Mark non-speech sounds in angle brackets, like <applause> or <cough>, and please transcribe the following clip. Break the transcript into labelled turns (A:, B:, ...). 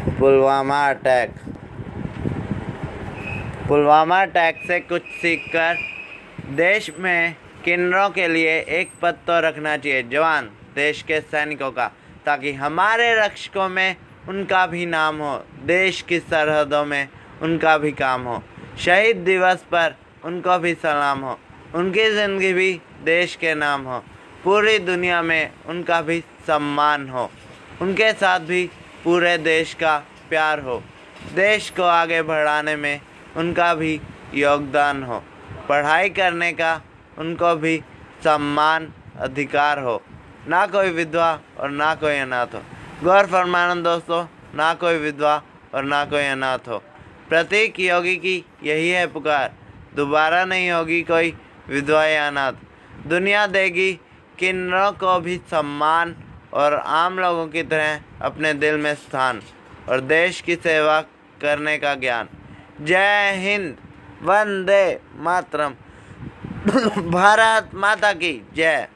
A: Pulwama attack. Pulwama attack से कुछ सीखकर देश में किन्नरों के लिए एक पद तो रखना चाहिए, जवान, देश के सैनिकों का, ताकि हमारे रक्षकों में उनका भी नाम हो, देश की सरहदों में उनका भी काम हो, शहीद दिवस पर उनको भी सलाम हो, उनकी ज़िंदगी भी देश के नाम हो, पूरी दुनिया में उनका भी सम्मान हो, उनके साथ भी पूरे देश का प्यार हो। देश को आगे बढ़ाने में उनका भी योगदान हो। पढ़ाई करने का उनको भी सम्मान अधिकार हो। ना कोई विधवा और ना कोई अनाथ हो। गौर फरमाना दोस्तों, ना कोई विधवा और ना कोई अनाथ हो। प्रतीक योगी की यही है पुकार। दोबारा नहीं होगी कोई विधवा या अनाथ। दुनिया देगी किन्नरों को भी सम्मान और आम लोगों की तरह अपने दिल में स्थान और देश की सेवा करने का ज्ञान। जय हिंद, वंदे मातरम। <coughs> भारत माता की जय।